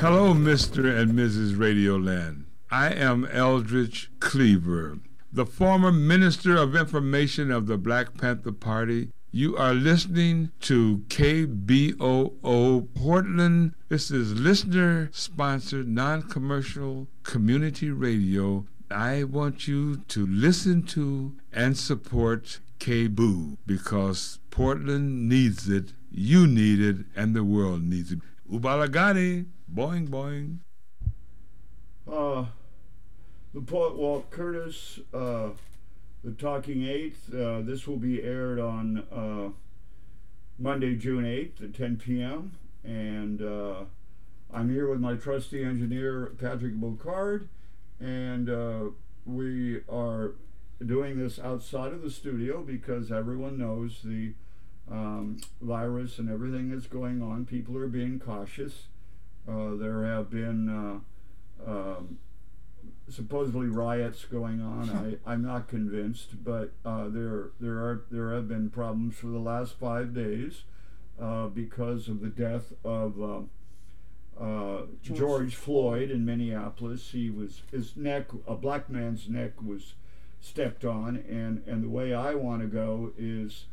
Hello, Mr. and Mrs. Radioland. I am Eldridge Cleaver, the former Minister of Information of the Black Panther Party. You are listening to KBOO Portland. This is listener sponsored, non commercial community radio. I want you to listen to and support KBOO because Portland needs it, you need it, and the world needs it. Ubalagani, boing boing. Uh, the poet Walt Curtis, uh, the Talking Earth. Uh, this will be aired on uh, Monday, June 8th at 10 p.m. And uh, I'm here with my trusty engineer, Patrick Bocard, and uh, we are doing this outside of the studio because everyone knows the um, virus and everything that's going on. People are being cautious. Uh, there have been uh, um, supposedly riots going on. I, I'm not convinced, but uh, there there are there have been problems for the last five days uh, because of the death of. Uh, uh, George George Floyd in Minneapolis. He was his neck, a black man's neck, was stepped on, and and the way I want to go is,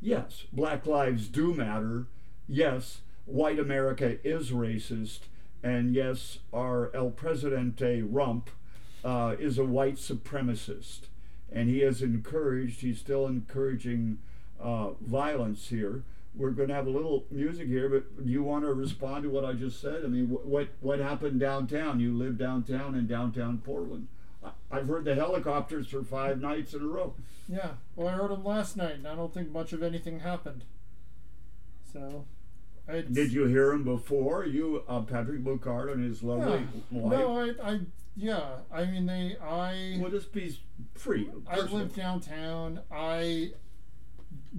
yes, Black lives do matter. Yes, white America is racist, and yes, our El Presidente Rump uh, is a white supremacist, and he has encouraged. He's still encouraging uh, violence here. We're going to have a little music here, but do you want to respond to what I just said? I mean, wh- what what happened downtown? You live downtown in downtown Portland. I've heard the helicopters for five nights in a row. Yeah, well, I heard them last night, and I don't think much of anything happened. So, it's, Did you hear him before? You, uh, Patrick Bocard and his Yeah. lovely wife. No, I, I, yeah. I mean, they, I, Well, just be free. I personal. live downtown. I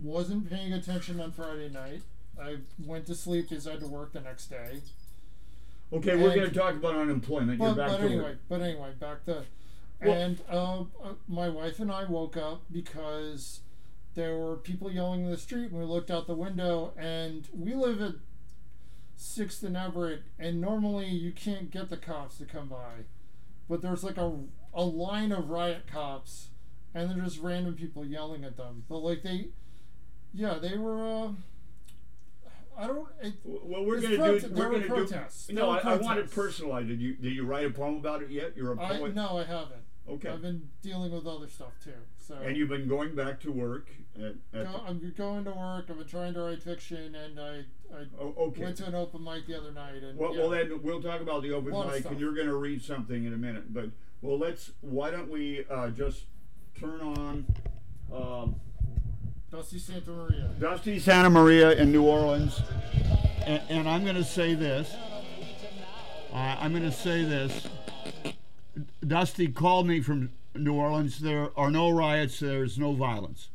wasn't paying attention on Friday night. I went to sleep because I had to work the next day. Okay, we're going to talk about unemployment. You're But, back but to anyway, work. but anyway, back to, Well- and uh, uh, my wife and I woke up because there were people yelling in the street, and we looked out the window, and we live at Sixth and Everett, and normally you can't get the cops to come by, but there's like a a line of riot cops, and they're just random people yelling at them. But like they, yeah, they were. Uh, I don't. It, Well, we're going to do. there We're going to do. protests. There No, I, I want it personalized. Did you Did you write a poem about it yet? You're a I poet. no, I haven't. Okay. I've been dealing with other stuff too. So And you've been going back to work. At, at go, I'm going to work. I've been trying to write fiction, and I I oh, okay. went to an open mic the other night, and Well, yeah. well, then we'll talk about the open mic, and you're going to read something in a minute. But well, let's. Why don't we uh, just turn on um, Dusty Santa Maria. Dusty Santa Maria in New Orleans, and, and I'm going to say this. Uh, I'm going to say this. Dusty called me from New Orleans. There are no riots. There's no violence.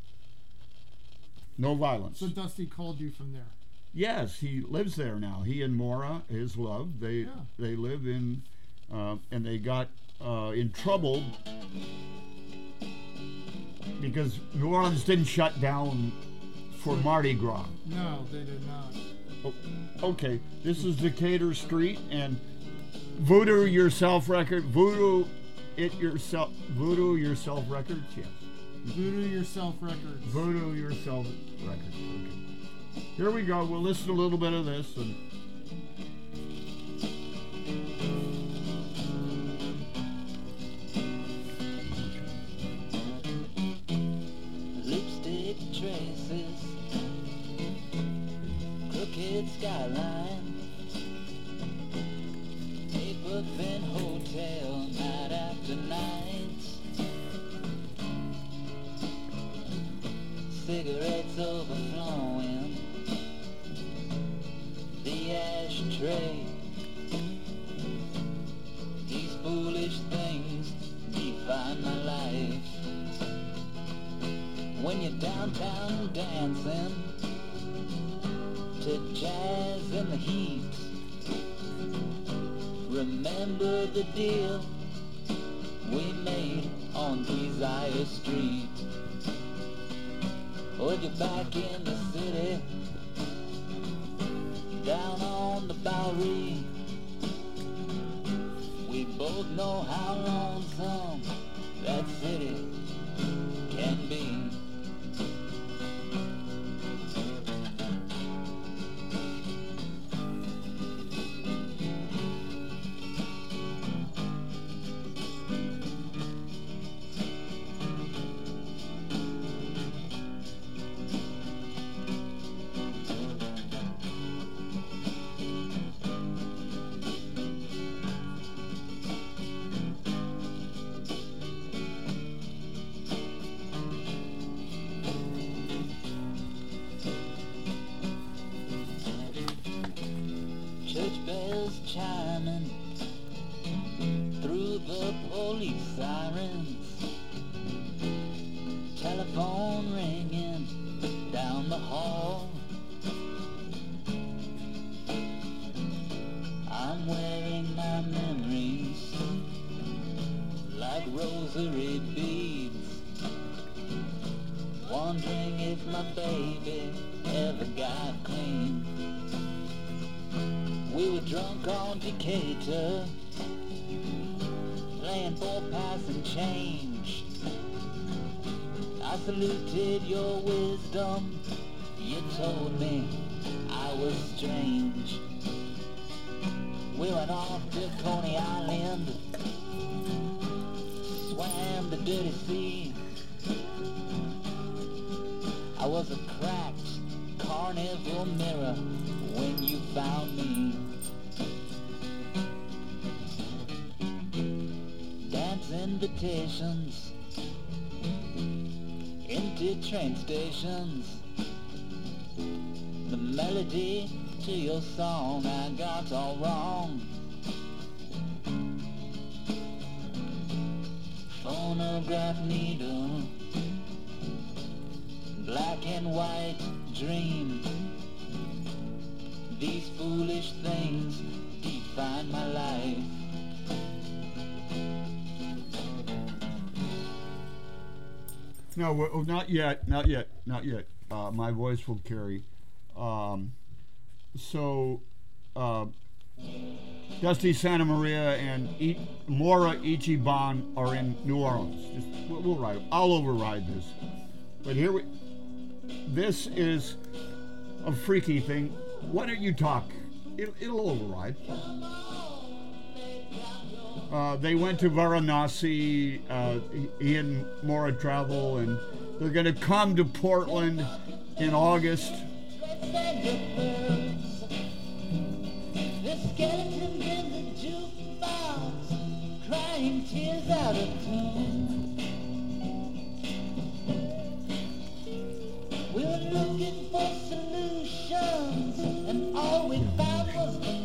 No violence. So Dusty called you from there. Yes, he lives there now. He and Mora, his love, they Yeah. they live in, uh, and they got uh, in trouble because New Orleans didn't shut down for Mardi Gras. No, they did not. O- Okay, this is Decatur Street and Voodoo Yourself Record. Voodoo it yourself. Voodoo Yourself Records. Yes. Voodoo Yourself Records. Voodoo Yourself Records. Okay. Here we go. We'll listen to a little bit of this and. lipstick traces, crooked skyline, rosary beads. Wondering if my baby ever got clean. We were drunk on Decatur, playing for pass and change. I saluted your wisdom, you told me I was strange. We went off to Coney Island, the dirty sea. I was a cracked carnival mirror when you found me. Dance invitations, empty train stations. The melody to your song I got all wrong. Phonograph needle, black and white dream. These foolish things define my life. No, oh, not yet, not yet, not yet. Uh, my voice will carry. Um, so, uh, Dusty Santa Maria and I- Mora Ichiban are in New Orleans. Just, we'll, we'll ride. I'll override this. But here we. This is a freaky thing. Why don't you talk? It, it'll override. Uh, they went to Varanasi. Uh, he and Mora travel, and they're going to come to Portland in August. The skeletons in the jukebox, crying tears out of tune. We were looking for solutions, and all we found was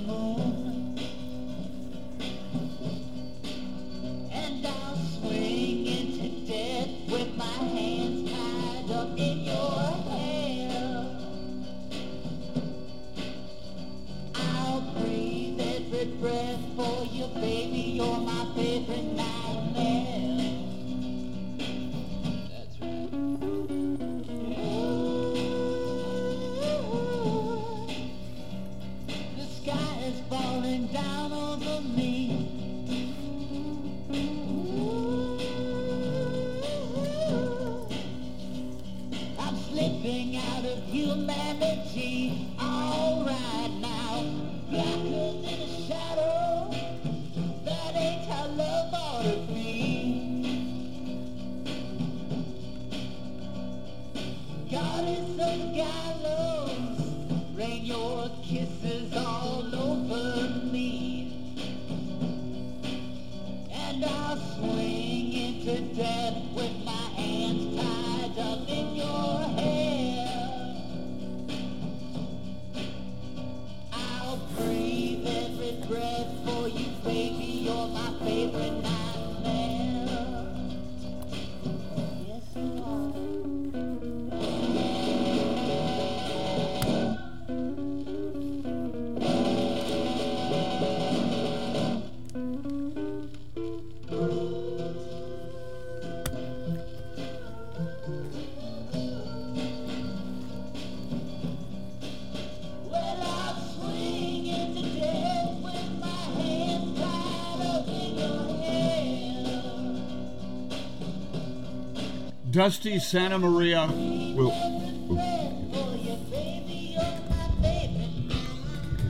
Dusty Santa Maria will. For you, baby, you're my baby.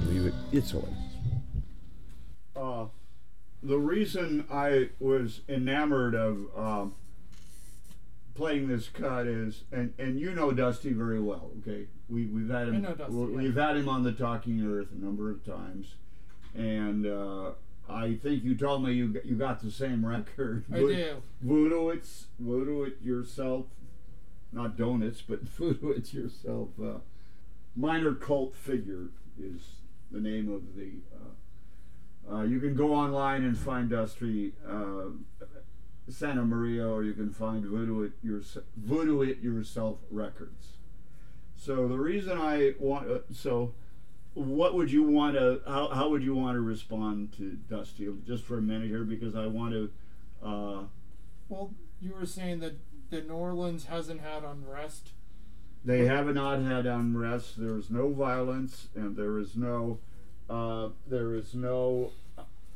Leave it. It's all right. Uh, the reason I was enamored of um, playing this cut is, and, and you know Dusty very well. Okay, we we've had him. I know Dusty, we- yeah. We've had him on the Talking Earth a number of times, and uh, I think you told me you got- you got the same record. I do. Voodoo it's voodoo it yourself, not donuts, but voodoo it yourself. Uh, minor cult figure is the name of the. Uh, uh, you can go online and find Dusty uh, Santa Maria, or you can find Voodoo It, Yours- Voodoo it Yourself Records. So the reason I want, uh, so what would you want to, how, how would you want to respond to Dusty? Just for a minute here, because I want to. Uh, Well, you were saying that, that New Orleans hasn't had unrest. They have not had unrest. There is no violence, and there is no, uh, there is no,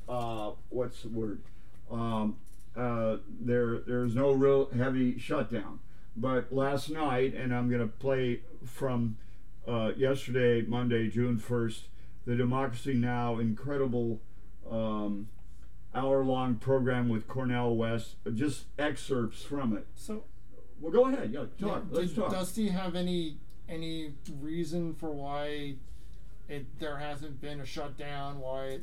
uh, what's the word? Um, uh, there, there is no real heavy shutdown. But last night, and I'm going to play from uh, yesterday, Monday, June 1st, the Democracy Now! incredible um, hour-long program with Cornel West, just excerpts from it. So, Well, go ahead. Yeah, talk. yeah, Let's did talk. Dusty have any any reason for why it there hasn't been a shutdown? Why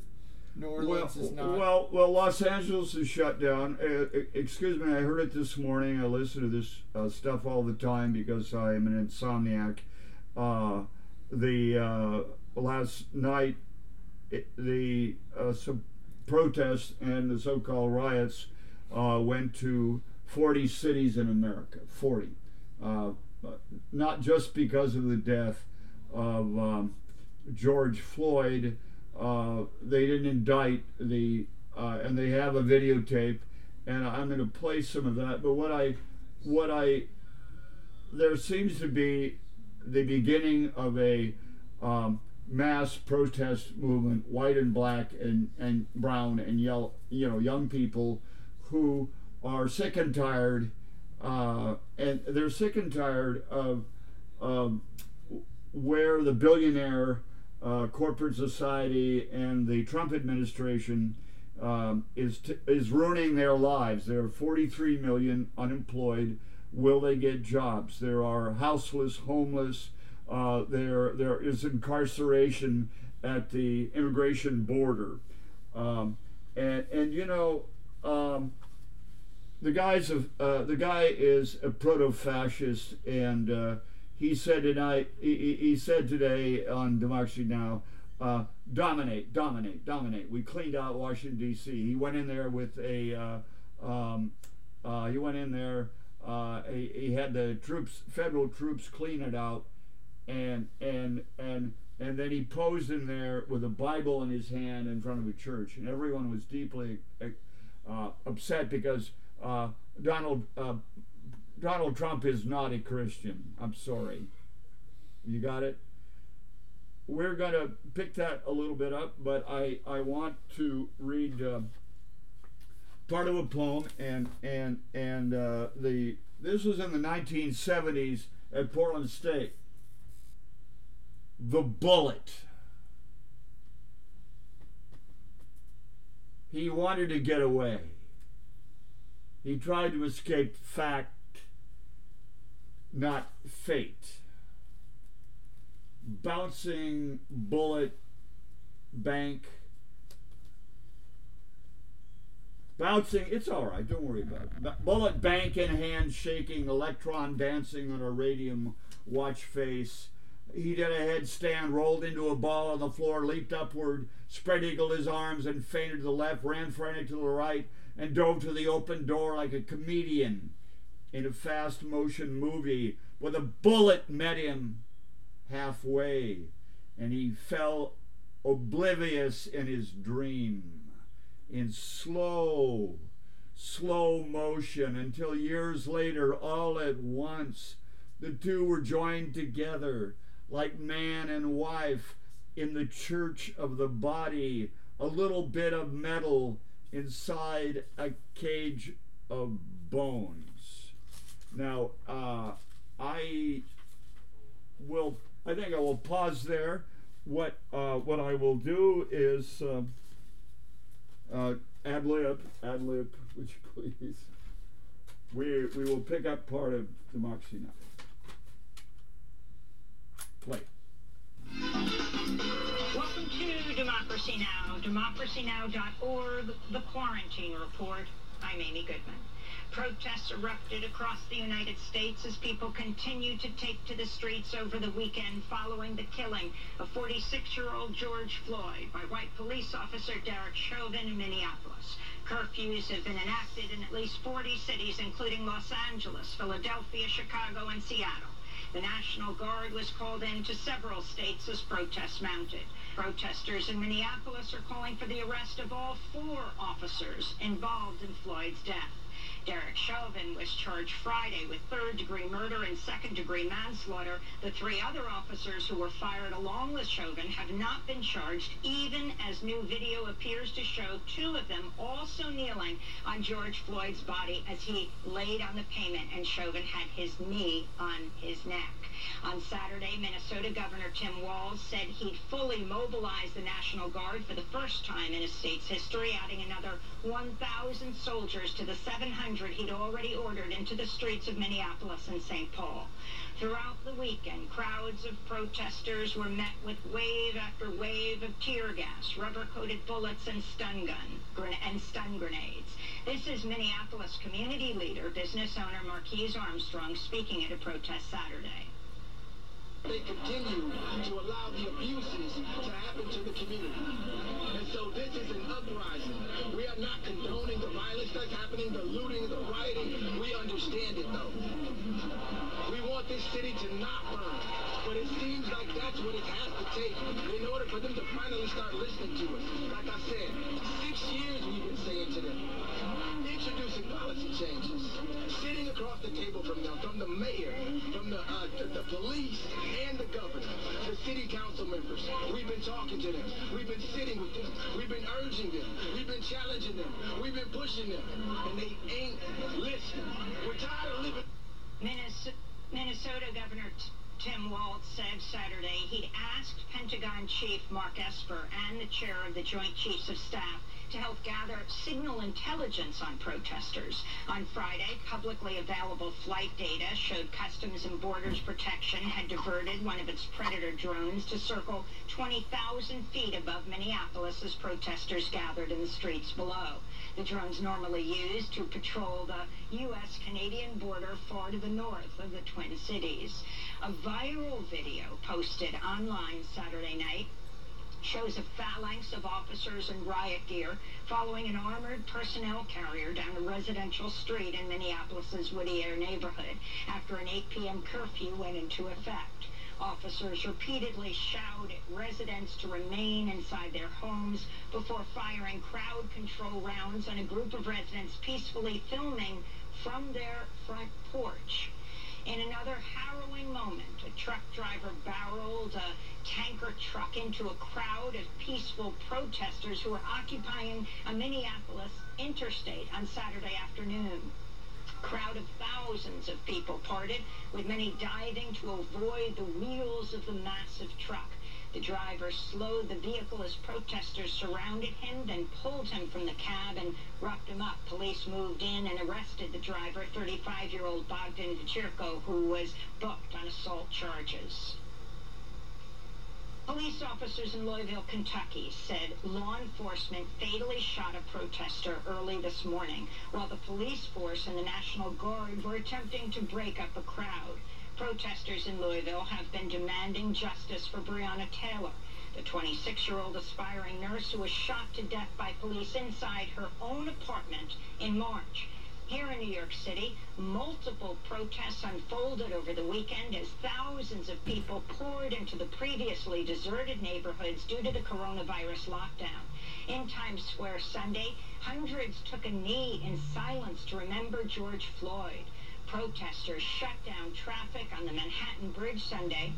New Well, Orleans is not? well, well, Los Angeles is shut down. Uh, excuse me, I heard it this morning. I listen to this uh, stuff all the time because I am an insomniac. Uh, the uh, last night, it, the uh, protests and the so-called riots uh, went to 40 cities in America. 40, uh, not just because of the death of um, George Floyd. Uh, they didn't indict the, uh, and they have a videotape, and I'm going to play some of that. But what I, what I, there seems to be the beginning of a um, mass protest movement, white and black and, and brown and yellow, you know, young people who are sick and tired, uh, and they're sick and tired of where the billionaire uh, corporate society and the Trump administration um, is is ruining their lives. There are 43 million unemployed. Will they get jobs? There are houseless, homeless. Uh, there there is incarceration at the immigration border, um, and and you know. Um, the guy's a, uh, the guy is a proto-fascist, and uh, he said tonight. He, he- said today on Democracy Now, uh, dominate, dominate, dominate. We cleaned out Washington D.C. He went in there with a. Uh, um, uh, he went in there. Uh, he, he had the troops, federal troops, clean it out, and and and and then he posed in there with a Bible in his hand in front of a church, and everyone was deeply uh, upset because uh, Donald uh, Donald Trump is not a Christian. I'm sorry. You got it. We're gonna pick that a little bit up, but I I want to read uh, part of a poem and and and uh, the this was in the 1970s at Portland State. The bullet. He wanted to get away. He tried to escape fact, not fate. Bouncing bullet bank. Bouncing, it's all right, don't worry about it. Bu- Bullet bank in hand, shaking, electron dancing on a radium watch face. He did a headstand, rolled into a ball on the floor, leaped upward, spread eagled his arms, and feinted to the left, ran frantic to the right, and dove to the open door like a comedian in a fast motion movie where the bullet met him halfway and he fell oblivious in his dream in slow, slow motion until years later, all at once, the two were joined together like man and wife in the church of the body, a little bit of metal inside a cage of bones. Now, uh, I will. I think I will pause there. What uh, what I will do is uh, uh, ad lib, ad lib, would you please? We we will pick up part of Democracy Now. Play. Welcome to Democracy Now!, democracynow.org, the Quarantine Report. I'm Amy Goodman. Protests erupted across the United States as people continue to take to the streets over the weekend following the killing of 46-year-old George Floyd by white police officer Derek Chauvin in Minneapolis. Curfews have been enacted in at least 40 cities, including Los Angeles, Philadelphia, Chicago, and Seattle. The National Guard was called in to several states as protests mounted. Protesters in Minneapolis are calling for the arrest of all four officers involved in Floyd's death. Derek Chauvin was charged Friday with third-degree murder and second-degree manslaughter. The three other officers who were fired along with Chauvin have not been charged, even as new video appears to show two of them also kneeling on George Floyd's body as he laid on the pavement and Chauvin had his knee on his neck. On Saturday, Minnesota Governor Tim Walz said he'd fully mobilize the National Guard for the first time in his state's history, adding another 1,000 soldiers to the 700 he'd already ordered into the streets of Minneapolis and St. Paul. Throughout the weekend, crowds of protesters were met with wave after wave of tear gas, rubber-coated bullets, and stun gun and stun grenades. This is Minneapolis community leader, business owner Marquise Armstrong speaking at a protest Saturday. They continue to allow the abuses to happen to the community. And so this is an uprising. We are not condoning the violence that's happening, the looting, the rioting. We understand it though. We want this city to not burn. But it seems like that's what it has to take in order for them to finally start listening to us. And they ain't listening. We're tired of living... Minnesota, Governor Tim Walz said Saturday he'd asked Pentagon Chief Mark Esper and the chair of the Joint Chiefs of Staff to help gather signal intelligence on protesters. On Friday, publicly available flight data showed Customs and Borders Protection had diverted one of its Predator drones to circle 20,000 feet above Minneapolis as protesters gathered in the streets below. The drones normally used to patrol the U.S.-Canadian border far to the north of the Twin Cities. A viral video posted online Saturday night shows a phalanx of officers in riot gear following an armored personnel carrier down a residential street in Minneapolis's Whittier neighborhood after an 8 p.m. curfew went into effect. Officers repeatedly shouted at residents to remain inside their homes before firing crowd control rounds on a group of residents peacefully filming from their front porch. In another harrowing moment, a truck driver barreled a tanker truck into a crowd of peaceful protesters who were occupying a Minneapolis interstate on Saturday afternoon. Crowd of thousands of people parted, with many diving to avoid the wheels of the massive truck. The driver slowed the vehicle as protesters surrounded him, then pulled him from the cab and roughed him up. Police moved in and arrested the driver, 35-year-old Bogdan Vechirko, who was booked on assault charges. Police officers in Louisville, Kentucky said law enforcement fatally shot a protester early this morning while the police force and the National Guard were attempting to break up a crowd. Protesters in Louisville have been demanding justice for Breonna Taylor, the 26-year-old aspiring nurse who was shot to death by police inside her own apartment in March. Here in New York City, multiple protests unfolded over the weekend as thousands of people poured into the previously deserted neighborhoods due to the coronavirus lockdown. In Times Square Sunday, hundreds took a knee in silence to remember George Floyd. Protesters shut down traffic on the Manhattan Bridge Sunday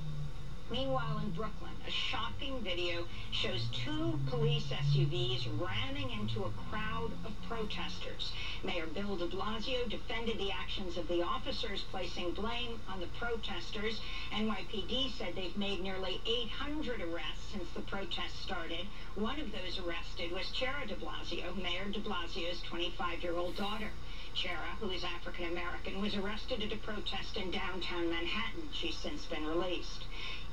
Meanwhile, in Brooklyn, a shocking video shows two police SUVs ramming into a crowd of protesters. Mayor Bill de Blasio defended the actions of the officers, placing blame on the protesters. NYPD said they've made nearly 800 arrests since the protests started. One of those arrested was Chiara de Blasio, Mayor de Blasio's 25-year-old daughter. Chiara, who is African American, was arrested at a protest in downtown Manhattan. She's since been released.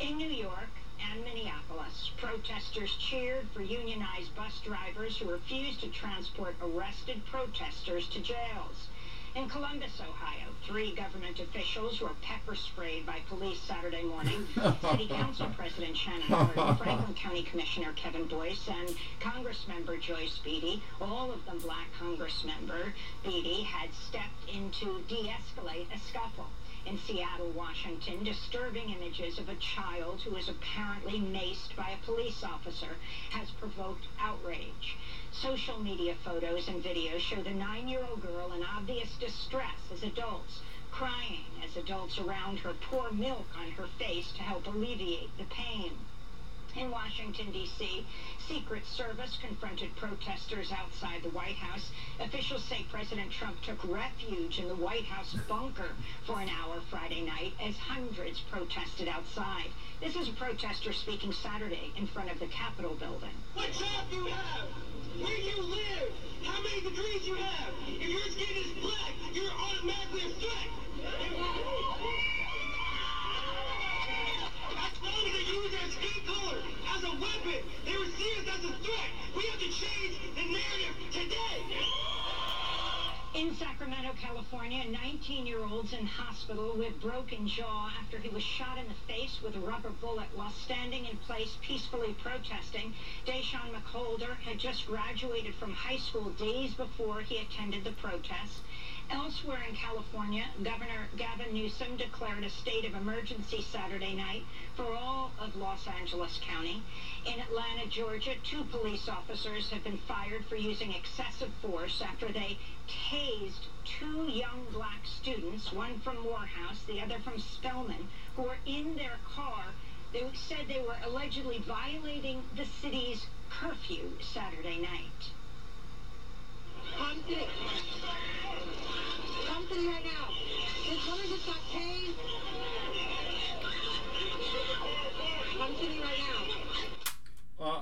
In New York and Minneapolis, protesters cheered for unionized bus drivers who refused to transport arrested protesters to jails. In Columbus, Ohio, three government officials were pepper sprayed by police Saturday morning. City Council President Shannon Franklin County Commissioner Kevin Boyce, and Congressmember Joyce Beatty, all of them black Congressmember Beatty, had stepped in to de-escalate a scuffle. In Seattle, Washington, disturbing images of a child who was apparently maced by a police officer has provoked outrage. Social media photos and videos show the nine-year-old girl in obvious distress as adults, crying as adults around her pour milk on her face to help alleviate the pain. In Washington, D.C., Secret Service confronted protesters outside the White House. Officials say President Trump took refuge in the White House bunker for an hour Friday night as hundreds protested outside. This is a protester speaking Saturday in front of the Capitol building. What job you have? Where you live? How many degrees you have? If your skin is black, hospital with broken jaw after he was shot in the face with a rubber bullet while standing in place peacefully protesting. Deshaun McHolder had just graduated from high school days before he attended the protest. Elsewhere in California, Governor Gavin Newsom declared a state of emergency Saturday night for all of Los Angeles County. In Atlanta, Georgia, two police officers have been fired for using excessive force after they tased two young black students, one from Morehouse, the other from Spelman, who were in their car. They said they were allegedly violating the city's curfew Saturday night. Come to me right now. This woman just got. Come to me right now.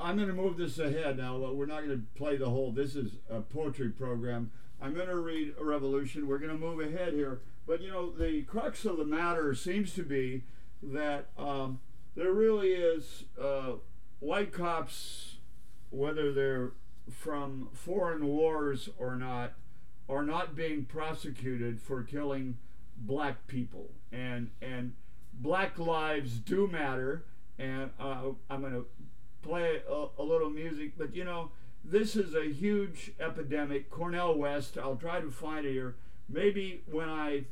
I'm going to move this ahead now. We're not going to play the whole. This is a poetry program. I'm going to read a revolution. We're going to move ahead here. But you know, the crux of the matter seems to be that um, there really is uh, white cops, whether they're from foreign wars or not, are not being prosecuted for killing black people. And and black lives do matter. And uh, I'm going to play a, a little music, but you know, this is a huge epidemic. Cornel West, I'll try to find it here. Maybe when I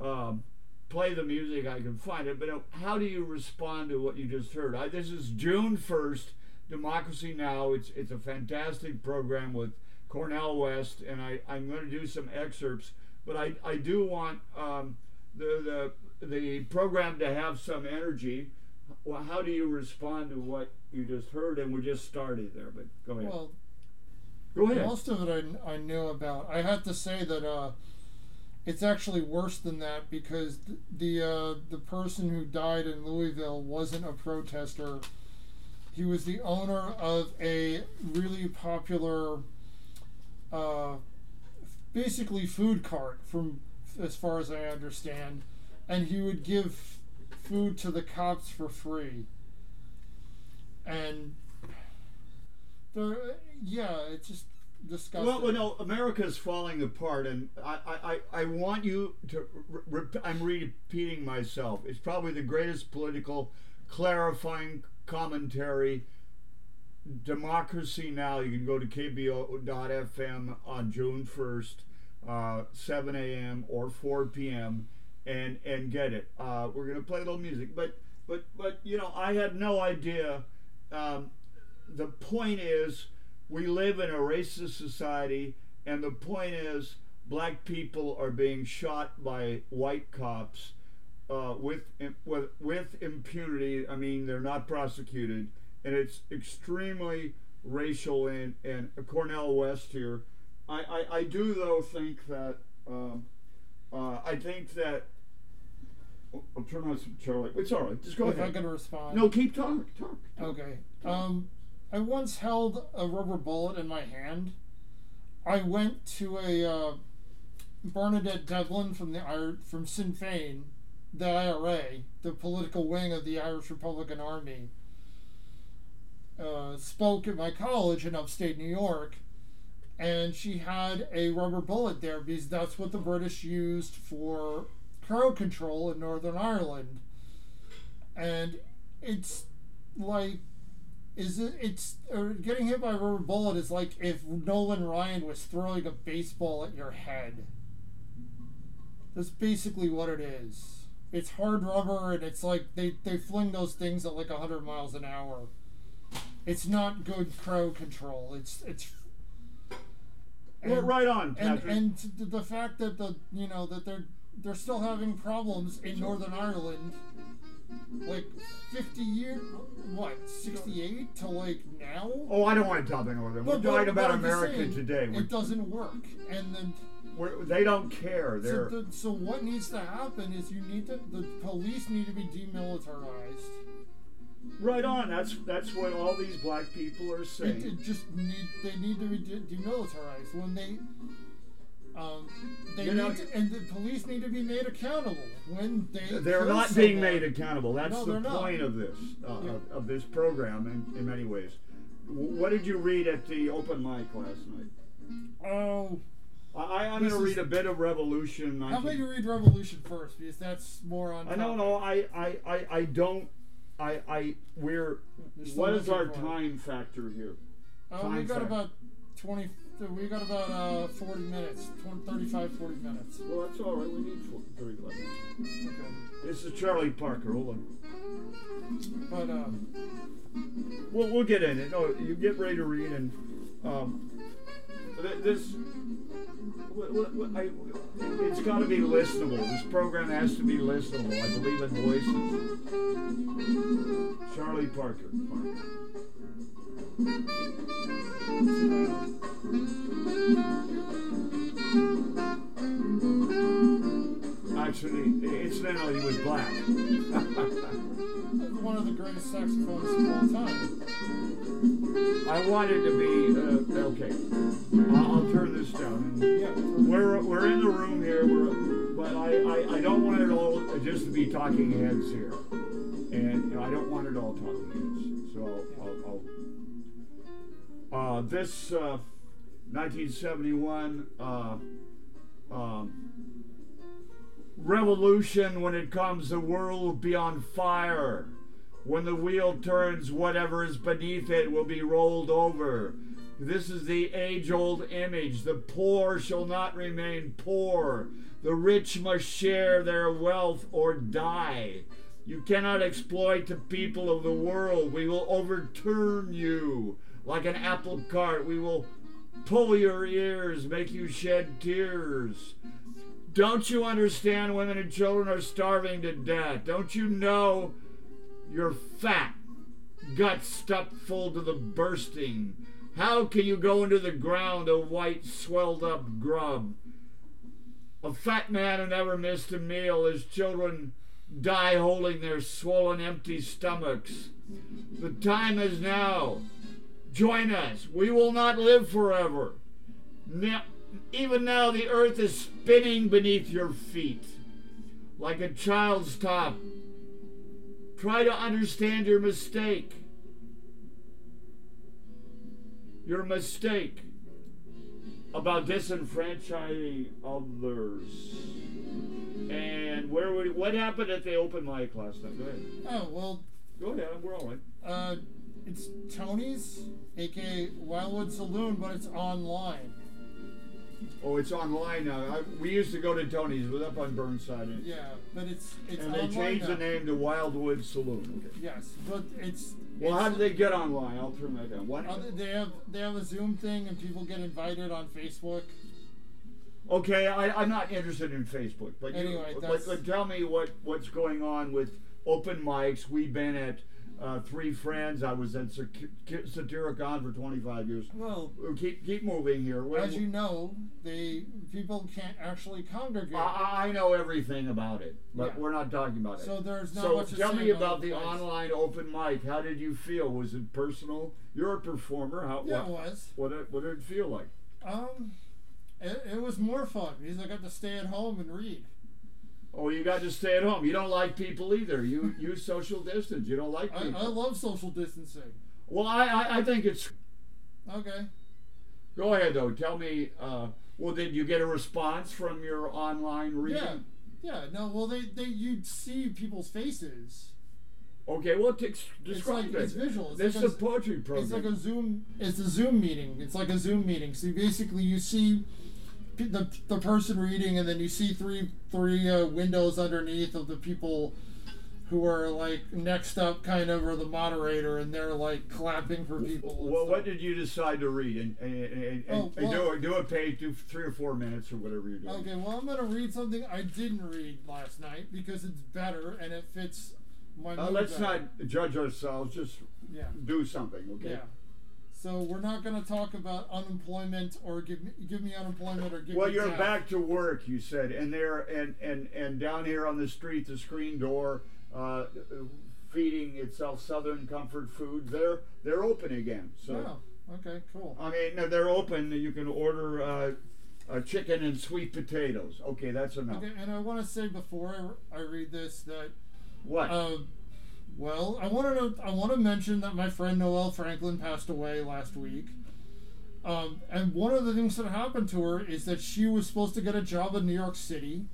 um, play the music, I can find it. But uh, how do you respond to what you just heard? I, this is June 1st, Democracy Now! It's, it's a fantastic program with Cornel West, and I, I'm going to do some excerpts. But I, I do want um, the, the, the program to have some energy. Well, how do you respond to what you just heard? And we're just started there, but go ahead. Well, go ahead. most of it I, I knew about. I had to say that uh, it's actually worse than that because th- the uh, the person who died in Louisville wasn't a protester. He was the owner of a really popular, uh, basically food cart, from as far as I understand, and he would give food to the cops for free. And the yeah, it's just disgusting. Well, well, no, America's falling apart, and I, I, I want you to. Re- I'm repeating myself. It's probably the greatest political clarifying commentary. Democracy Now! You can go to KBOO.FM on June 1st, uh, 7 a.m. or 4 p.m. and and get it. Uh, we're gonna play a little music, but but but you know I had no idea. Um, the point is we live in a racist society, and the point is, black people are being shot by white cops. Uh, with, with with impunity. I mean, they're not prosecuted, and it's extremely racial. And and Cornel West here, I I, I do though think that um, uh, I think that. I'll- turn on some Charlie. It's all right. Just go if I ahead. can respond. No, keep talking. Talk. Okay. Um, I once held a rubber bullet in my hand. I went to a uh, Bernadette Devlin from the from Sinn Féin, the IRA, the political wing of the Irish Republican Army. Uh, spoke at my college in upstate New York, and she had a rubber bullet there because that's what the British used for crowd control in Northern Ireland. And it's like is it it's or getting hit by a rubber bullet is like if Nolan Ryan was throwing a baseball at your head. That's basically what it is. It's hard rubber and it's like they, they fling those things at like hundred miles an hour. It's not good crowd control. It's it's Well, right on, and Patrick. and th- the fact that the you know that they're they're still having problems in Northern Ireland, like fifty years, what sixty eight to like now. Oh, I don't want to talk about them. We're talking about America saying, today. We're, It doesn't work, and then we're, they don't care. so, They're the, so what needs to happen is you need to the police need to be demilitarized. right on. That's that's what all these black people are saying. it just need they need to be de- demilitarized when they. Um, they You need know- to, and the police need to be made accountable when they. They're not being made accountable. That's No, the not. point of this uh, Yeah. of, of this program in, in many ways. W- What did you read at the open mic last night? Oh, I, I'm going to read a bit of Revolution. how about you read Revolution first because that's more on. I don't know. I, I, I, I don't. I, I, we're. What is our for it. time factor here? Uh, we time got frame. about twenty. We got about uh, forty minutes, 20, 35, 40 minutes. Well, that's all right. We need 40, 35 minutes. Okay. This is Charlie Parker. Hold on. But uh, We'll, we'll get in it. No, you get ready to read, and um, this. I, it's got to be listenable. This program has to be listenable. I believe in voices. Charlie Parker. Actually, incidentally, he was black. one of the greatest saxophonists of all time. I wanted to be uh, okay. I'll, I'll turn this down. Yeah. We're we're in the room here, we're, but I, I, I don't want it all just to be talking heads here, and you know, I don't want it all talking heads. So I'll, I'll, uh, this uh, 1971 uh, um, revolution when it comes, the world will be on fire. When the wheel turns, whatever is beneath it will be rolled over. This is the age old image. The poor shall not remain poor. The rich must share their wealth or die. You cannot exploit the people of the world. We will overturn you like an apple cart. We will pull your ears, make you shed tears. Don't you understand women and children are starving to death? Don't you know you're fat, guts stuffed full to the bursting? How can you go into the ground a white, swelled up grub? A fat man who never missed a meal, his children die holding their swollen, empty stomachs. The time is now. Join us. We will not live forever. Now, even now, the earth is spinning beneath your feet like a child's top. Try to understand your mistake. Your mistake about disenfranchising others. And where would, what happened at the open mic last night? Go ahead. Oh well, Go ahead. We're all right. uh, it's Tony's, aka Wildwood Saloon, but it's online. Oh, it's online now. I, we used to go to Tony's. It was up on Burnside. And, Yeah, but it's it's and they changed the name to Wildwood Saloon. Okay. Yes, but it's. Well, how do they get online? I'll turn that down. What? Uh, they have they have a Zoom thing and people get invited on Facebook. Okay, I, I'm not interested in Facebook, but Anyway, you, that's- but, but tell me what what's going on with open mics. We've been at uh, Three Friends. I was at Satyricon for 25 years. Well, Keep keep moving here. As you know, they people can't actually congregate. I, I know everything about it, but Yeah. we're not talking about it. So there's not so much to tell me about the mics. online open mic. How did you feel? Was it personal? You're a performer. How yeah, it what, was. what did, what did it feel like? Um, it, it was more fun because I got to stay at home and read. Oh, you got to stay at home. You don't like people either. You use social distance. You don't like I, people. I love social distancing. well, I, I I think it's. Okay. Go ahead though. Tell me. Uh, well, did you get a response from your online reading? Yeah. Yeah. No. Well, they they you'd see people's faces. Okay. Well, t- describe like- it. it's visual. It's this like is a a- poetry program. It's like a Zoom. It's a Zoom meeting. It's like a Zoom meeting. So basically, you see the the person reading, and then you see three three uh, windows underneath of the people who are like next up, kind of, or the moderator, and they're like clapping for people. Well, what did you decide to read? And, and, and, Oh, and well- do, do it page, do three or four minutes or whatever you're doing. Okay, well, I'm gonna read something I didn't read last night because it's better and it fits my. Uh, let's better. not judge ourselves. Just Yeah. do something, okay? Yeah. So we're not gonna talk about unemployment or give me give me unemployment or give Well, me. Well, you're back to work, you said, and there, and and and down here on the street, the screen door, uh, feeding itself Southern comfort food. They're they're open again. So Oh, okay, cool. I mean, they're open. You can order uh, uh, chicken and sweet potatoes. Okay, that's enough. Okay, and I want to say before I, I read this that, What? uh, well, I want to I want to mention that my friend Noel Franklin passed away last week. Um, and one of the things that happened to her is that she was supposed to get a job in New York City,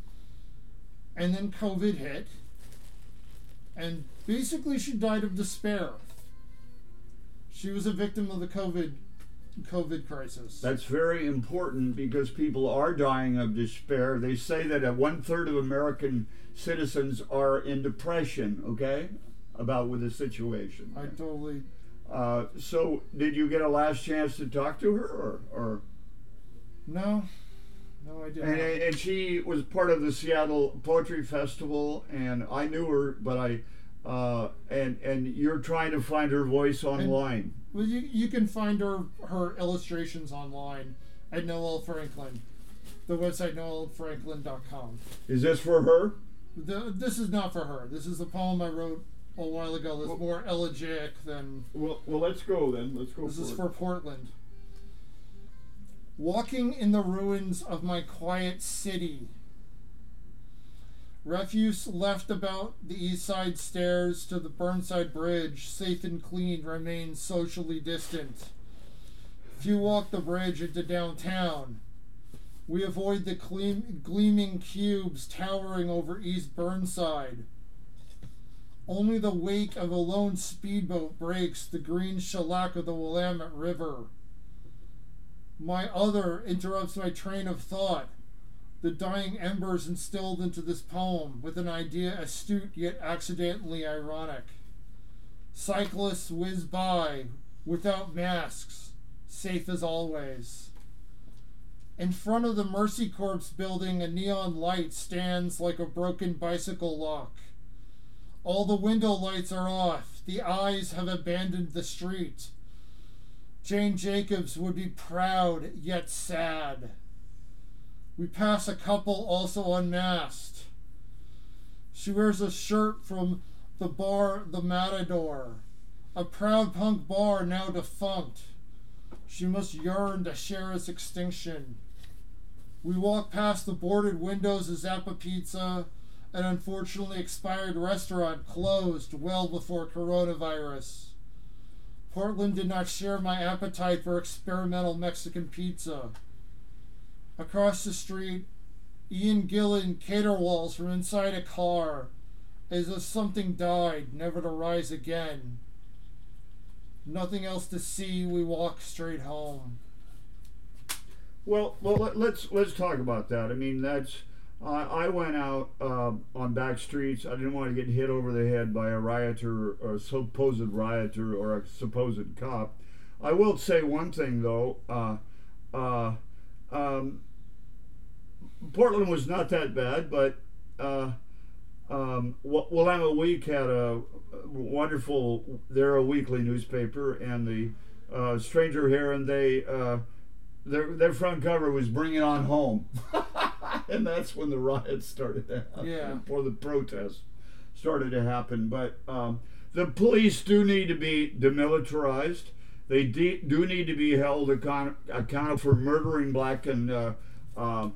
and then COVID hit, and basically she died of despair. She was a victim of the COVID COVID crisis. That's very important because people are dying of despair. They say that one third of American citizens are in depression. Okay, about with the situation. I totally Uh, so, did you get a last chance to talk to her, or, or no, no, I didn't. and, and she was part of the Seattle Poetry Festival, and I knew her, but I. Uh, and and you're trying to find her voice online. Well, you, you can find her her illustrations online at Noel Franklin, the website noelfranklin.com. Is this for her? The, this is not for her. This is a poem I wrote a while ago that's more elegiac than. Well, well, let's go then. Let's go. This for is it. for Portland. Walking in the ruins of my quiet city. Refuse left about the east side stairs to the Burnside Bridge, safe and clean, remains socially distant. Few walk the bridge into downtown. We avoid the gleam, gleaming cubes towering over East Burnside. Only the wake of a lone speedboat breaks the green shellac of the Willamette River. My other interrupts my train of thought. The dying embers instilled into this poem with an idea astute yet accidentally ironic. Cyclists whiz by without masks, safe as always. In front of the Mercy Corps building, a neon light stands like a broken bicycle lock. All the window lights are off. The eyes have abandoned the street. Jane Jacobs would be proud yet sad. We pass a couple also unmasked. She wears a shirt from the bar The Matador, a proud punk bar now defunct. She must yearn to share its extinction. We walk past the boarded windows of Zappa Pizza, an unfortunately expired restaurant closed well before coronavirus. Portland did not share my appetite for experimental Mexican pizza. Across the street, Ian Gillan caterwauls from inside a car as if something died, never to rise again. Nothing else to see, we walk straight home. Well, well, let, let's let's talk about that. I mean, that's I went out uh, on back streets. I didn't want to get hit over the head by a rioter or a supposed rioter or a supposed cop. I will say one thing though. Uh, uh, um, Portland was not that bad, but uh, um, Willamette Week had a wonderful. They're a weekly newspaper, and the uh, Stranger here, and they uh, their their front cover was "Bring It On Home," and that's when the riots started to happen, Yeah. or the protests started to happen. But um, the police do need to be demilitarized. They de- do need to be held account- accountable for murdering black and uh, uh,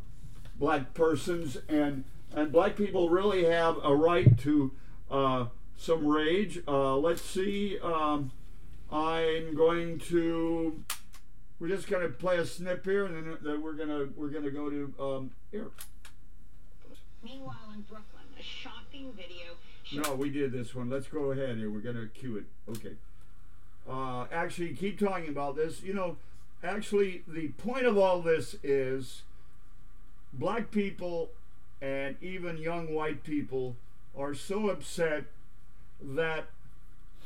black persons, and and black people really have a right to uh, some rage. Uh, let's see. Um, I'm going to. We're just going to play a snip here, and then then we're gonna we're gonna go to um, here. Meanwhile, in Brooklyn, a shocking video No, we did this one. Let's go ahead here. We're gonna cue it. Okay. Uh, actually, keep talking about this. You know, actually, the point of all this is black people and even young white people are so upset that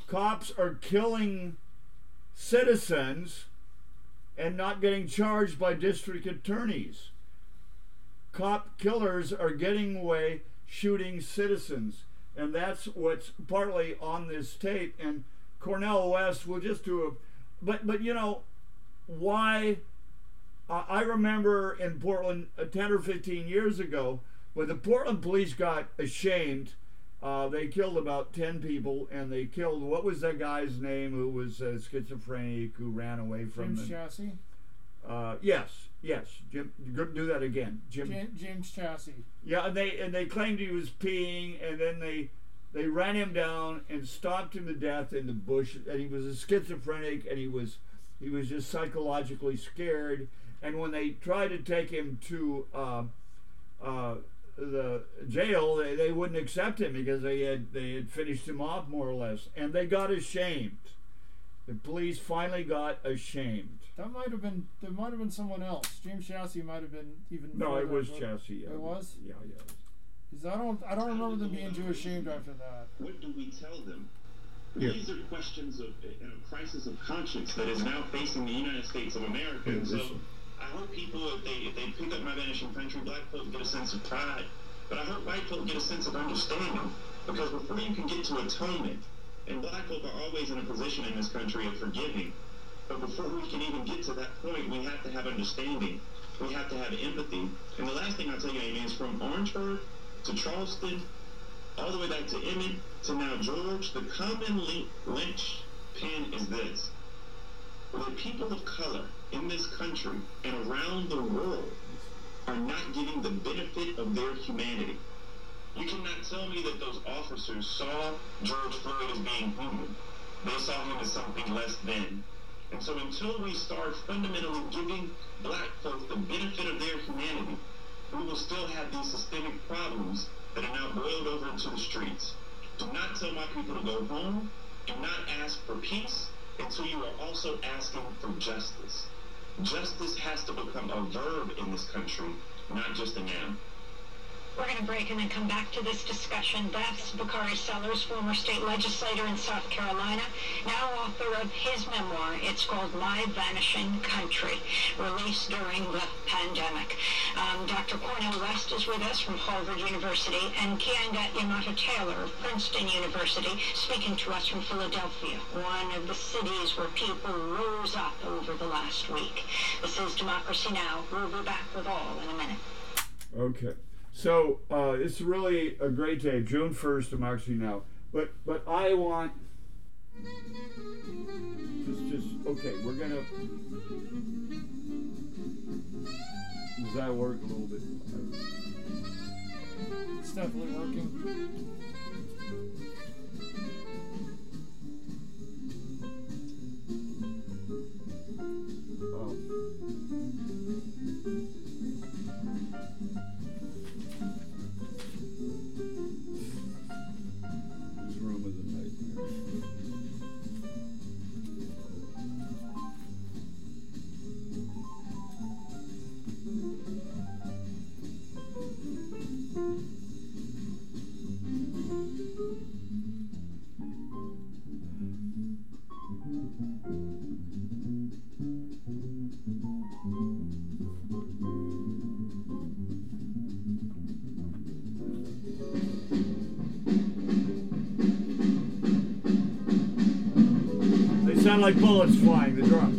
cops are killing citizens and not getting charged by district attorneys. Cop killers are getting away shooting citizens. And that's what's partly on this tape. And Cornel West will just do a. But, but you know, why? I I remember in Portland uh, 10 or 15 years ago when the Portland police got ashamed. Uh, they killed about 10 people and they killed, what was that guy's name who was uh, schizophrenic who ran away from James the. Chasse. Uh, yes, yes. Jim, do that again. Jim. James, James Chasse. Yeah, and they and they claimed he was peeing, and then they they ran him down and stomped him to death in the bush. And he was a schizophrenic, and he was he was just psychologically scared. And when they tried to take him to uh, uh, the jail, they, they wouldn't accept him because they had they had finished him off more or less, and they got ashamed. The police finally got ashamed. That might have been. There might have been someone else. James Chasse might have been even. No, it was but- Chasse. Yeah. It was. Yeah, yeah. Because I don't. I don't remember them being too ashamed after that. What do we tell them? Here. These are questions of you know, crisis of conscience that is now facing the United States of America. And so Listen. I hope people, if they if they pick up my vanishing country, black folk get a sense of pride. But I hope white folk get a sense of understanding. Because before you can get to atonement, and black folk are always in a position in this country of forgiving, but before we can even get to that point, we have to have understanding. We have to have empathy. And the last thing I'll tell you, Amy, is from Orangeburg to Charleston, all the way back to Emmett to now George, the common link, lynch pin is this. The people of color in this country and around the world are not getting the benefit of their humanity. You cannot tell me that those officers saw George Floyd as being human. They saw him as something less than. And so until we start fundamentally giving black folk the benefit of their humanity, we will still have these systemic problems that are now boiled over into the streets. Do not tell my people to go home. Do not ask for peace until you are also asking for justice. Justice has to become a verb in this country, not just a noun. We're going to break and then come back to this discussion. That's Bakari Sellers, former state legislator in South Carolina, now author of his memoir. It's called My Vanishing Country, released during the pandemic. Um, Dr. Cornel West is with us from Harvard University, and Keeanga-Yamahtta Taylor of Princeton University, speaking to us from Philadelphia, one of the cities where people rose up over the last week. This is Democracy Now! We'll be back with all in a minute. Okay. So uh, it's really a great day, June first, Democracy Now. But but I want just just okay. We're gonna. Does that work a little bit? It's definitely working. Like bullets flying, the drums.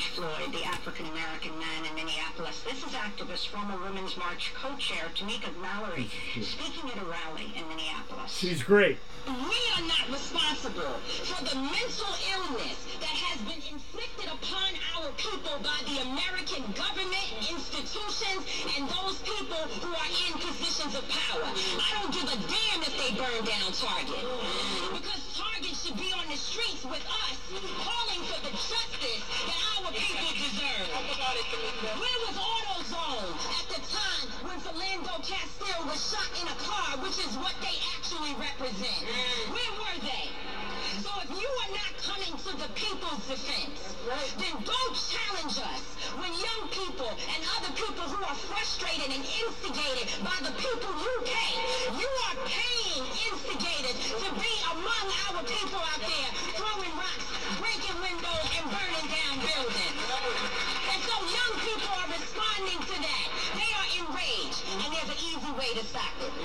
George Floyd, the African-American man in Minneapolis. This is activist, former Women's March co-chair Tamika Mallory, speaking at a rally in Minneapolis. She's great. We are not responsible for the mental illness that has been inflicted upon our people by the American government, institutions, and those people who are in positions of power. I don't give a damn if they burn down Target. Because Target should be on the streets with us, calling for the justice that our people deserve. Where was AutoZone at the time when Philando Castile was shot in a car, which is what they actually represent? Where were they? So if you are not coming to the people's defense, then don't challenge us when young people and other people who are frustrated and instigated by the people you pay. You are paying instigators to be among our people out there throwing rocks, and burning down buildings. And so young people are responding to that. They are enraged, and there's an easy way to stop it.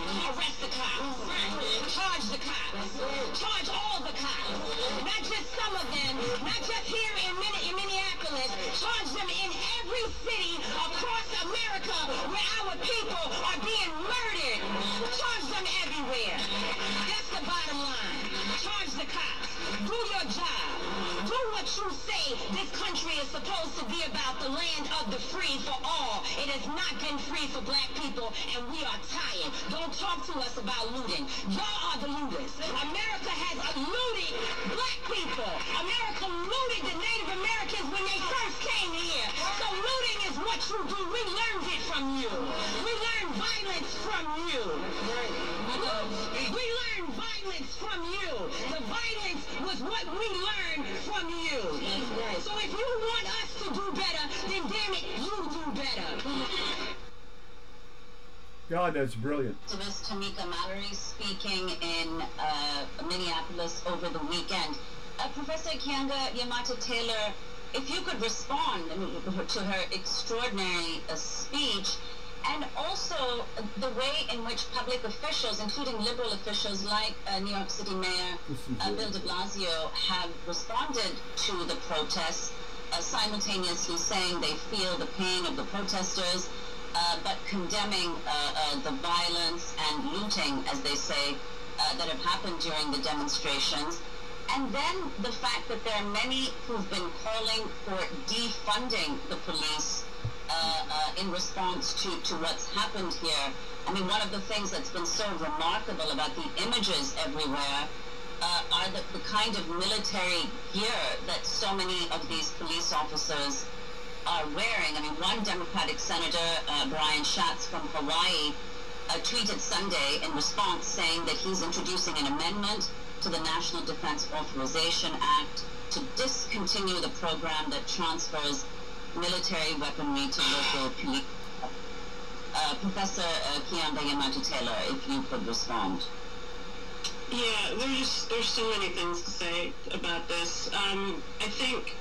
Not been free for black people, and we are tired. Don't talk to us about looting. Y'all are the looters. America has looted black people. America looted the Native Americans when they first came here. So looting is what you do. We learned it from you. We learned violence God, that's brilliant. activist Tamika Mallory speaking in uh, Minneapolis over the weekend. Uh, Professor Kianga Yamata Taylor, if you could respond to her extraordinary uh, speech, and also the way in which public officials, including liberal officials like uh, New York City Mayor uh, Bill de Blasio, have responded to the protests, uh, simultaneously saying they feel the pain of the protesters, uh, but condemning uh, uh, the violence and looting, as they say, uh, that have happened during the demonstrations. And then the fact that there are many who've been calling for defunding the police in response to, to what's happened here. I mean, one of the things that's been so remarkable about the images everywhere uh, are the, the kind of military gear that so many of these police officers are wearing. I mean, one Democratic Senator, uh, Brian Schatz from Hawaii, uh, tweeted Sunday in response saying that he's introducing an amendment to the National Defense Authorization Act to discontinue the program that transfers military weaponry to local police. Uh, Professor uh, Keeanga-Yamahtta Taylor, if you could respond. Yeah, there's just, there's so many things to say about this. Um, I think,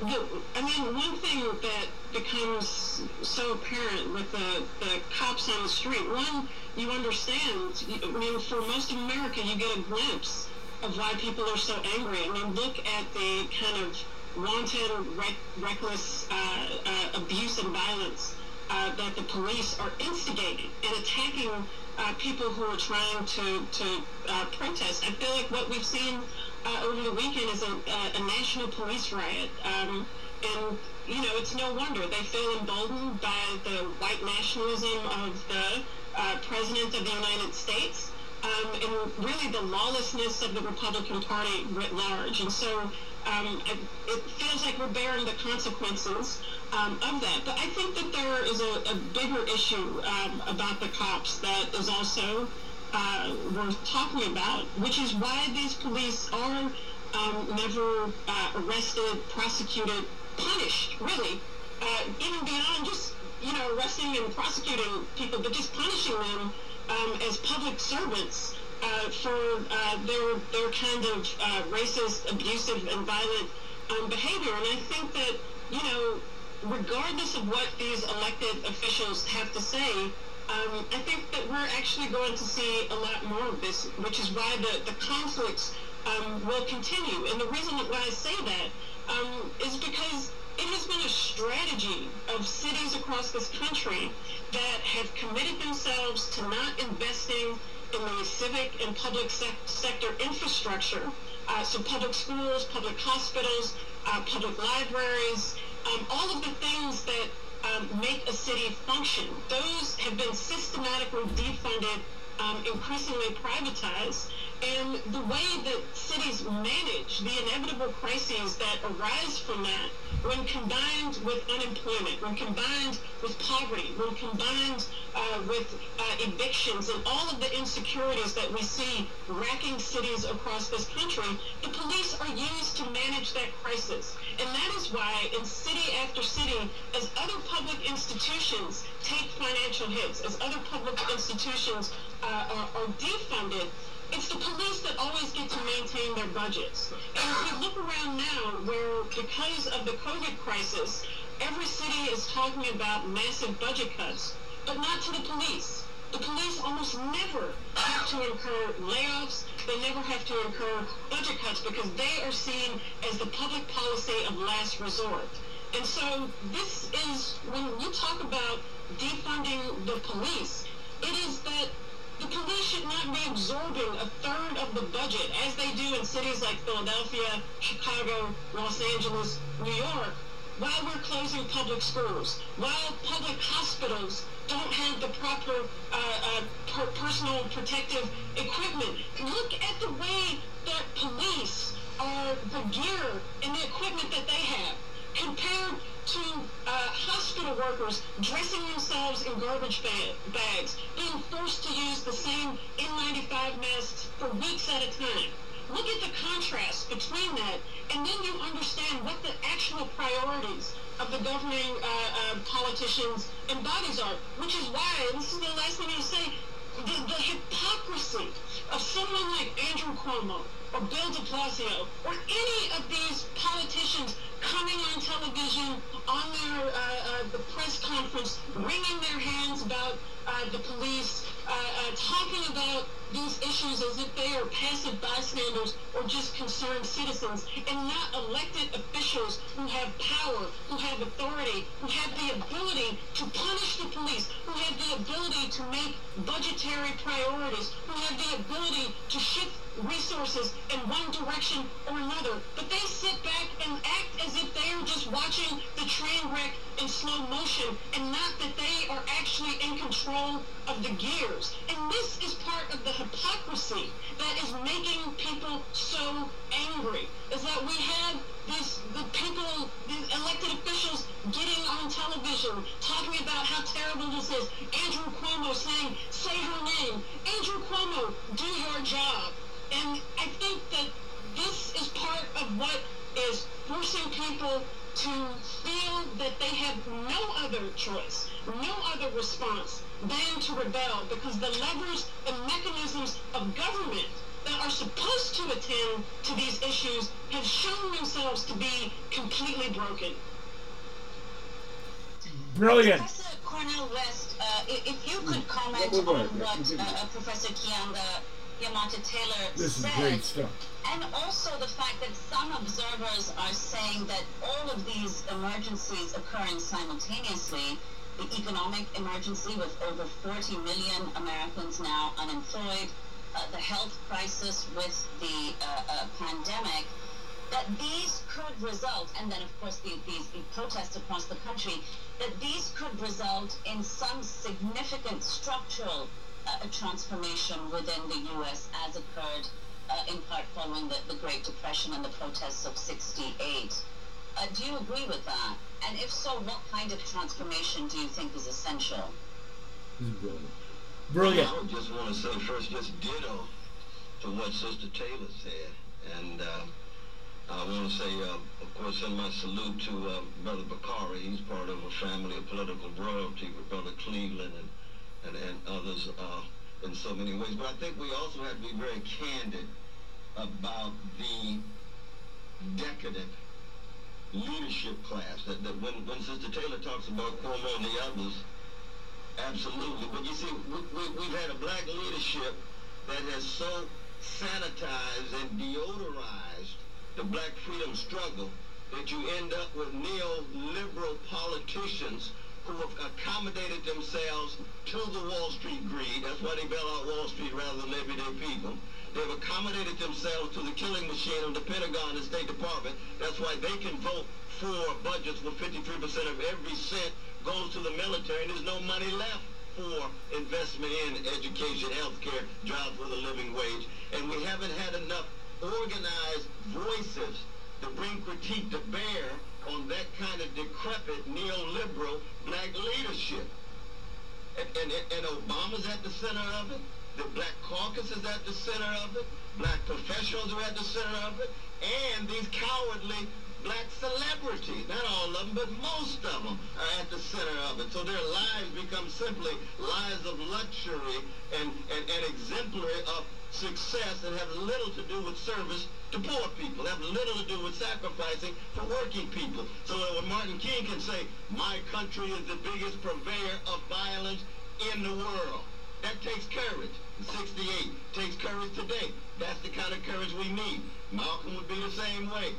the, I mean, one thing that becomes so apparent with the, the cops on the street, one, you understand, I mean, for most of America, you get a glimpse of why people are so angry. I mean, look at the kind of wanted rec- reckless uh, uh, abuse and violence uh, that the police are instigating and attacking uh, people who are trying to, to uh, protest. I feel like what we've seen uh, over the weekend is a, a, a national police riot. Um, and, you know, it's no wonder. They feel emboldened by the white nationalism of the uh, President of the United States. um, and really the lawlessness of the Republican Party writ large. And so um, it, it, feels like we're bearing the consequences um, of that. But I think that there is a, a bigger issue um, about the cops that is also uh, worth talking about, which is why these police are um, never uh, arrested, prosecuted, punished, really, uh, even beyond just, you know, arresting and prosecuting people, but just punishing them um, as public servants uh, for uh, their their kind of uh, racist, abusive, and violent um, behavior. And I think that you know, regardless of what these elected officials have to say, um, I think that we're actually going to see a lot more of this, which is why the the conflicts um, will continue. And the reason why I say that um, is because it has been a strategy of cities across this country that have committed themselves to not investing in the civic and public sec- sector infrastructure, uh, so public schools, public hospitals, uh, public libraries, um, all of the things that um, make a city function. Those have been systematically defunded, um, increasingly privatized, and the way that cities manage the inevitable crises that arise from that when combined with unemployment, when combined with poverty, when combined uh, with uh, evictions and all of the insecurities that we see racking cities across this country, the police are used to manage that crisis. And that is why in city after city, as other public institutions take financial hits, as other public institutions uh, are, are defunded, it's the police that always get to maintain their budgets. And if we look around now where because of the COVID crisis, every city is talking about massive budget cuts, but not to the police. The police almost never have to incur layoffs. They never have to incur budget cuts because they are seen as the public policy of last resort. And so this is, when you talk about defunding the police, it is that the police should not be absorbing a third of the budget, as they do in cities like Philadelphia, Chicago, Los Angeles, New York, while we're closing public schools, while public hospitals don't have the proper uh, uh, per personal protective equipment. Look at the way that police are, the gear and the equipment that they have compared to uh, hospital workers dressing themselves in garbage bag bags, being forced to use the same N95 masks for weeks at a time. Look at the contrast between that, and then you understand what the actual priorities of the governing uh, uh, politicians and bodies are, which is why, this is the last thing I'll say, the, the hypocrisy of someone like Andrew Cuomo or Bill de Blasio or any of these politicians coming on television on their uh, uh, the press conference, wringing their hands about uh, the police, uh, uh, talking about these issues as if they are passive bystanders or just concerned citizens, and not elected officials who have power, who have authority, who have the ability to punish the police, who have the ability to make budgetary priorities, who have the ability to shift resources in one direction or another. But they sit back and act as if they are just watching the train wreck in slow motion and not that they are actually in control of the gears. And this is part of the hypocrisy that is making people so angry, is that we have these the people, these elected officials getting on television talking about how terrible this is. Andrew Cuomo saying, say her name. Andrew Cuomo, do your job. And I think that this is part of what is forcing people to feel that they have no other choice, no other response than to rebel because the levers and mechanisms of government that are supposed to attend to these issues have shown themselves to be completely broken. Brilliant. Professor Cornel West, uh, if you could comment on what uh, Professor Keeanga Taylor this said. is great stuff. And also the fact that some observers are saying that all of these emergencies occurring simultaneously, the economic emergency with over 40 million Americans now unemployed, uh, the health crisis with the uh, uh, pandemic, that these could result, and then of course the, these the protests across the country, that these could result in some significant structural a transformation within the U.S. as occurred uh, in part following the, the Great Depression and the protests of 68. Uh, do you agree with that? And if so, what kind of transformation do you think is essential? Brilliant. Brilliant. I just want to say first, just ditto to what Sister Taylor said. And uh, I want to say, uh, of course, send my salute to uh, Brother Bakari. He's part of a family of political royalty with Brother Cleveland and, and, and others uh, in so many ways. But I think we also have to be very candid about the decadent leadership class. That, that when, when Sister Taylor talks about Cuomo and the others, absolutely. But you see, we, we, we've had a black leadership that has so sanitized and deodorized the black freedom struggle that you end up with neoliberal politicians who have accommodated themselves to the Wall Street greed. That's why they bail out Wall Street rather than everyday people. They've accommodated themselves to the killing machine of the Pentagon and State Department. That's why they can vote for budgets where 53% of every cent goes to the military and there's no money left for investment in education, healthcare, jobs with a living wage. And we haven't had enough organized voices to bring critique to bear on that kind of decrepit neoliberal black leadership. And, and, and Obama's at the center of it. The black caucus is at the center of it. Black professionals are at the center of it. And these cowardly black celebrities, not all of them, but most of them are at the center of it. So their lives become simply lives of luxury and, and, and exemplary of success and have little to do with service to poor people, have little to do with sacrificing for working people. So when Martin King can say, my country is the biggest purveyor of violence in the world, that takes courage. 68 takes courage today. That's the kind of courage we need. Malcolm would be the same way.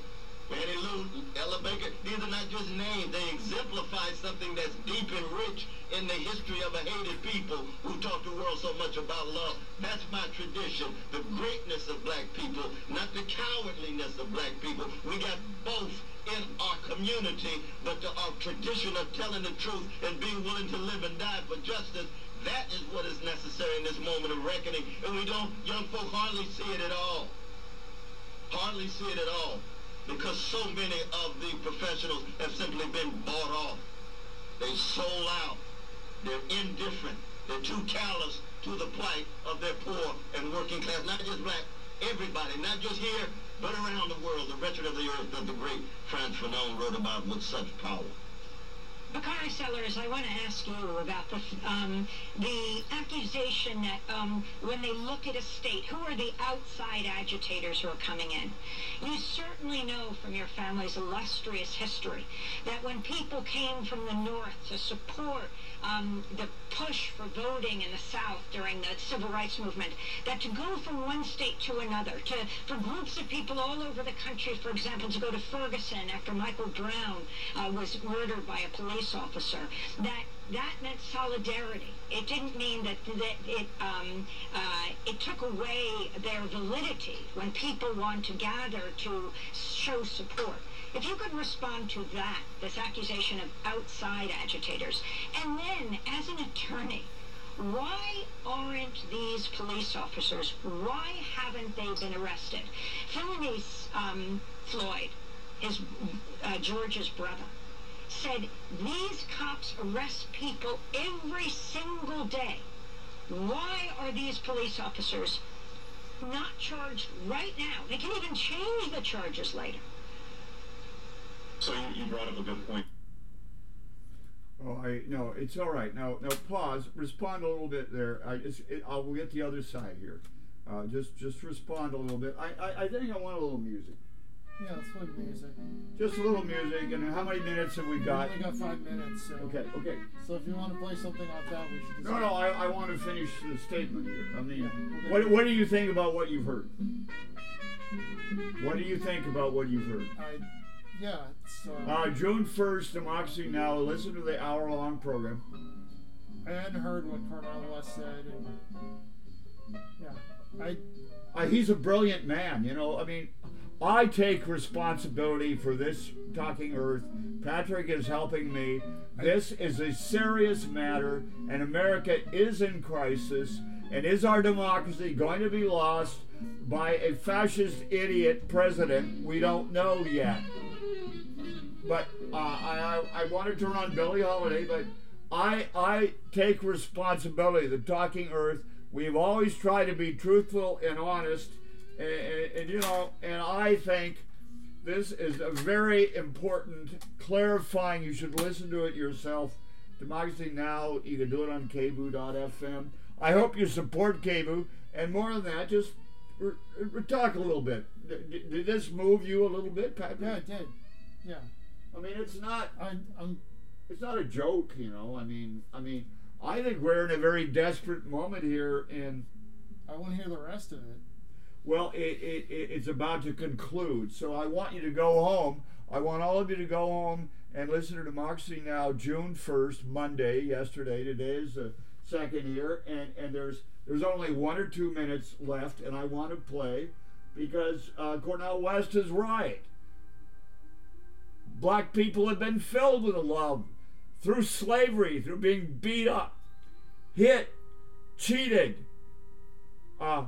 Fannie Lou, Ella Baker, these are not just names. They exemplify something that's deep and rich in the history of a hated people who taught the world so much about love. That's my tradition, the greatness of black people, not the cowardliness of black people. We got both in our community, but the, our tradition of telling the truth and being willing to live and die for justice, that is what is necessary in this moment of reckoning. And we don't, young folk hardly see it at all. Hardly see it at all because so many of the professionals have simply been bought off. They sold out. They're indifferent. They're too callous to the plight of their poor and working class, not just black, everybody, not just here, but around the world. The wretched of the earth that the great Frantz Fanon wrote about with such power. Bakari Sellers, I want to ask you about the um, the accusation that um, when they look at a state, who are the outside agitators who are coming in? You certainly know from your family's illustrious history that when people came from the north to support um, the push for voting in the South during the civil rights movement, that to go from one state to another, to for groups of people all over the country, for example, to go to Ferguson after Michael Brown uh, was murdered by a police officer, that that meant solidarity. It didn't mean that, that it um, uh, it took away their validity when people want to gather to show support. If you could respond to that, this accusation of outside agitators, and then as an attorney, why aren't these police officers, why haven't they been arrested? Philonise um, Floyd, his, uh, George's brother, said these cops arrest people every single day. Why are these police officers not charged right now? They can even change the charges later. So you, you brought up a good point. Oh, I no, it's all right. Now, now pause. Respond a little bit there. I just, it, I'll get the other side here. Uh, just, just respond a little bit. I, I, I think I want a little music. Yeah, let's play music. Just a little music. And how many minutes have we got? We only got five minutes. So. Okay, okay. So if you want to play something like that, we should. Just No, no. I, I want to finish the statement here. I mean, Yeah, what, what do you think about what you've heard? What do you think about what you've heard? I, yeah, it's. Uh, Uh, June 1st, Democracy Now! Listen to the hour long program. I hadn't heard what Cornel West said, and yeah, I. Uh, he's a brilliant man, you know. I mean, I take responsibility for this Talking Earth. Patrick is helping me. This is a serious matter, and America is in crisis. And is our democracy going to be lost by a fascist idiot president? We don't know yet. But uh, I, I wanted to run Billie Holiday, but I I take responsibility. The Talking Earth. We've always tried to be truthful and honest, and, and, and you know, and I think this is a very important, clarifying. You should listen to it yourself. Democracy Now! You can do it on KBOO.fm. I hope you support KBOO, and more than that, just talk a little bit. D- did this move you a little bit, Patrick? Yeah, it did. Yeah. I mean, it's not. I, I'm. It's not a joke, you know. I mean, I mean, I think we're in a very desperate moment here, and I want to hear the rest of it. Well, it, it, it it's about to conclude. So I want you to go home. I want all of you to go home and listen to Democracy Now! June first, Monday. Yesterday, today is the second year. and and there's there's only one or two minutes left, and I want to play because uh, Cornel West is right. Black people have been filled with love through slavery, through being beat up, hit, cheated. Uh,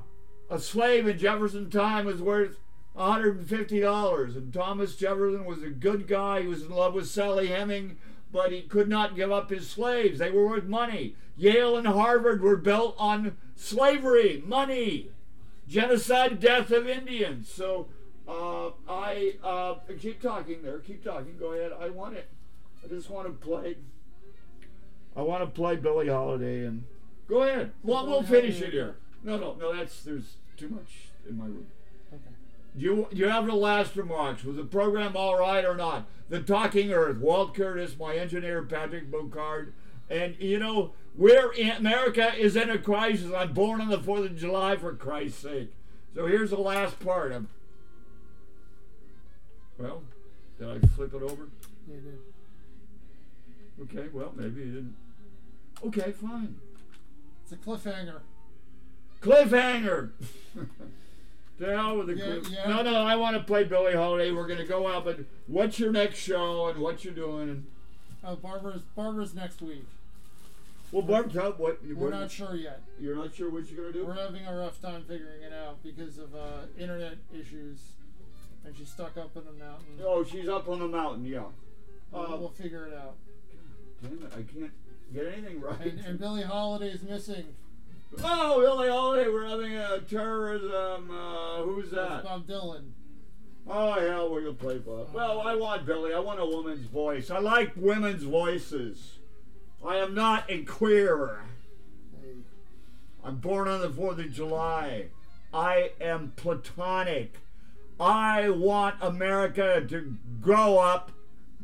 a slave in Jefferson time was worth $150, and Thomas Jefferson was a good guy. He was in love with Sally Heming, but he could not give up his slaves. They were worth money. Yale and Harvard were built on slavery, money, genocide, death of Indians. So uh, I uh, keep talking there. Keep talking. Go ahead. I want it. I just want to play. I want to play Billie Holiday and go ahead. Well, we'll finish it here. No, no, no. That's there's too much in my room. Okay. Do you do you have the last remarks? Was the program all right or not? The Talking Earth, Walt Curtis, my engineer Patrick Bocard, and you know we're in America is in a crisis. I'm born on the Fourth of July for Christ's sake. So here's the last part. of. well, did I flip it over? Yeah, did. Okay, well maybe you didn't. Okay, fine. It's a cliffhanger. Cliffhanger. to hell with the Yeah, cliff. yeah. No, no, I want to play Billie Holiday. We're gonna go out, but what's your next show and what you're doing? And Oh, Barbara's Barbara's next week. well, Barb, tell what We're what- not sure yet. You're not sure what you're gonna do. We're having a rough time figuring it out because of uh, internet issues, and she's stuck up in a mountain. Oh, she's up on the mountain. Yeah. We'll, Uh, we'll figure it out. damn it, I can't get anything right. And, and Billie Holiday's missing. Oh, Billy Holiday, we're having a terrorism. Uh, who's That's that? Bob Dylan. Oh hell, we're gonna play Bob. Well, I want Billy. I want a woman's voice. I like women's voices. I am not a queer. Hey, I'm born on the Fourth of July. I am platonic. I want America to grow up,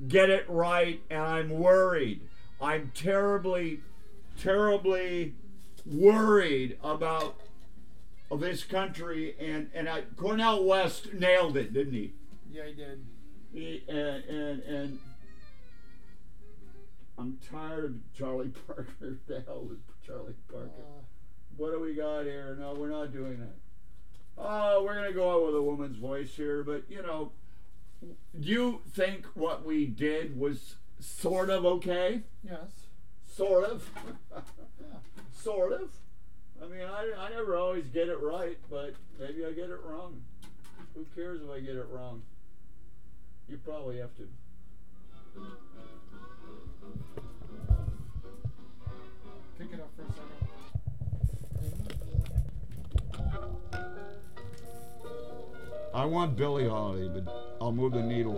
get it right, and I'm worried. I'm terribly, terribly worried about this country, and and I, Cornel West nailed it, didn't he? yeah, he did. He, and, and and I'm tired of Charlie Parker. The hell with Charlie Parker. Uh, What do we got here? No, we're not doing that. Oh, we're gonna go out with a woman's voice here, but you know, do you think what we did was sort of okay? yes. Sort of. sort of. I mean, I, I never always get it right, but maybe I get it wrong. Who cares if I get it wrong? You probably have to. Pick it up for a second. I want Billie Holiday, but I'll move the needle.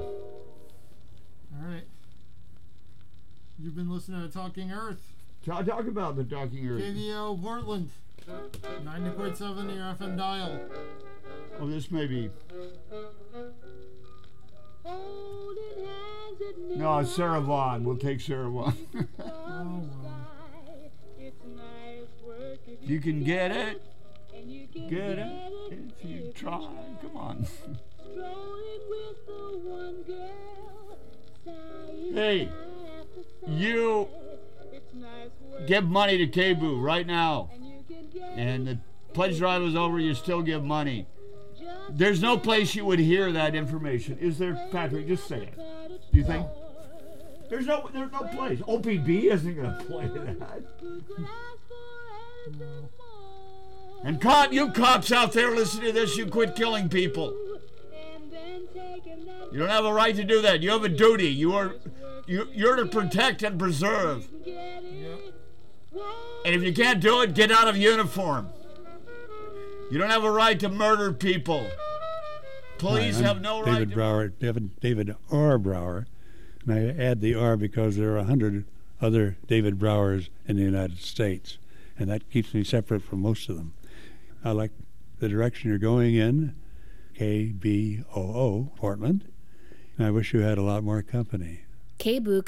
All right. You've been listening to Talking Earth. Talk, talk about the Talking Earth. KBOO Portland. 90.7 your FM dial. Oh, this may be. No, it's Sarah Vaughan. We'll take Sarah. Oh, well. you can get it. Get it if you try. Come on. hey, you give money to KBOO right now. And the pledge drive is over, you still give money. There's no place you would hear that information. Is there, Patrick? Just say it. Do you think? There's no there's no place. OPB isn't gonna play that. And cop, you cops out there listening to this, you quit killing people. You don't have a right to do that. You have a duty. You are, you, you're to protect and preserve. And if you can't do it, get out of uniform. You don't have a right to murder people. Police Hi, have no right David to Brower, David, David R. Brower, and I add the R because there are a hundred other David Browers in the United States, and that keeps me separate from most of them. I like the direction you're going in, KBOO, Portland, and I wish you had a lot more company. KBOO